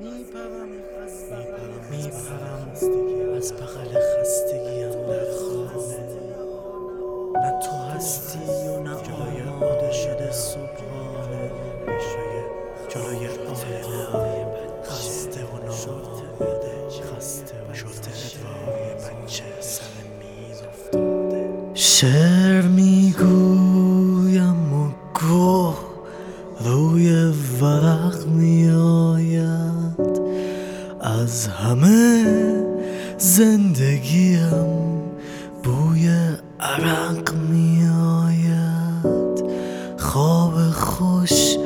میپرم از بغل خستگیم در خانه. نه تو هستی و نه آماده شده صبحانه. جلوی آینه. خسته و ناماده شده بچه سر میز افتاده. شعر می‌گویم و گوه روی ورق میآید از همه زندگیم بوی عرق میآید. خواب خوش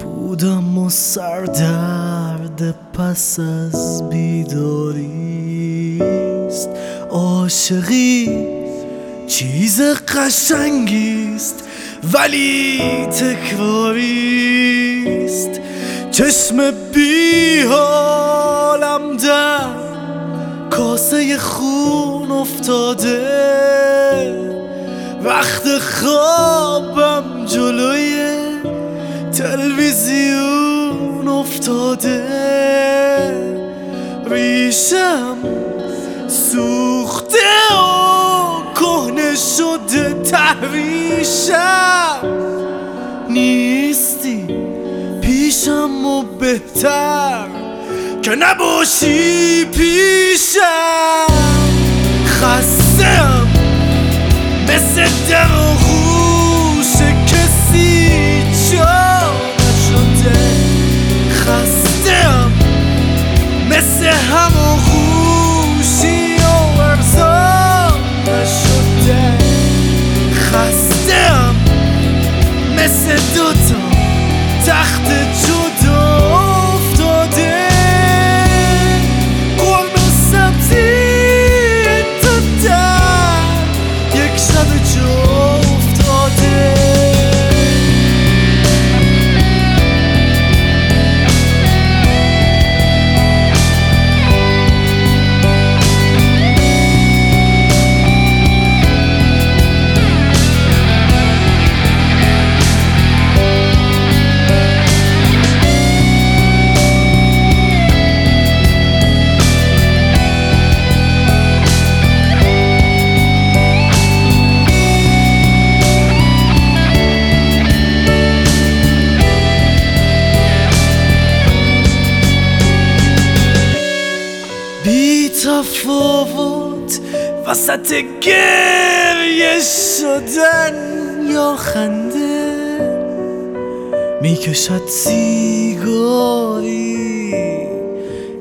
بودم و سردرد پس از بیداریست. عاشقی چیز قشنگیست ولی تکراریست چشم بی حالم در کاسه خون افتاده. وقت خوابم جلوی تلویزیون افتاده. ریشم سوخته و کهنه شده تحریشم نیستی پیشم و بهتر. که نباشی پیشم خستم مثل تفاوت وسط گریه شدن یا خنده. می‌کشد سیگاری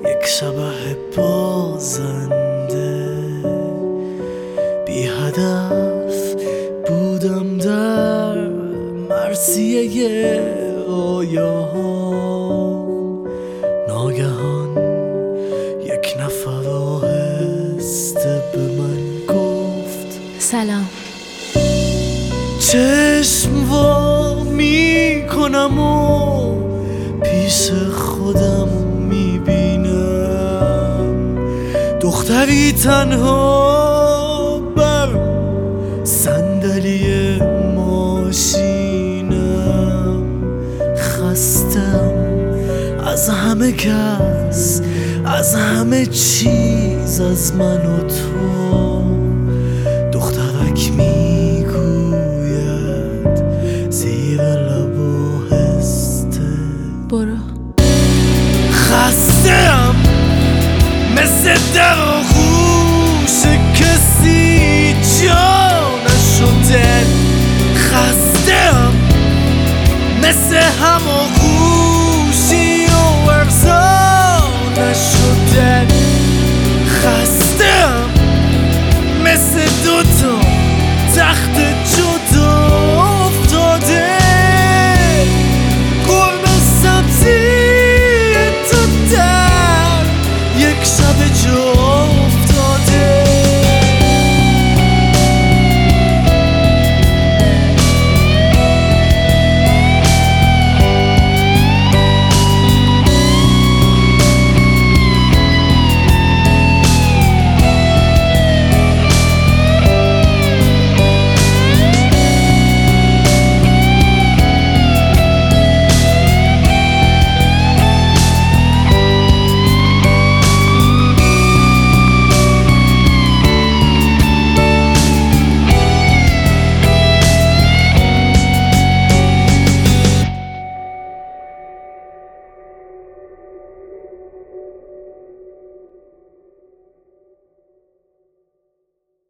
یک شبه بازنده. بی هدف بودم در مرسیه رویاها ناگهان سلام. چشم وا می کنم و پیش خودم می بینم دختری تنها بر صندلی ماشینم. خستم از همه کس از همه چیز از من و تو. دست در آغوش کسی جا نشده خستم. مثل همه آغوشی و ارزا نشده خستم. مثل دوتا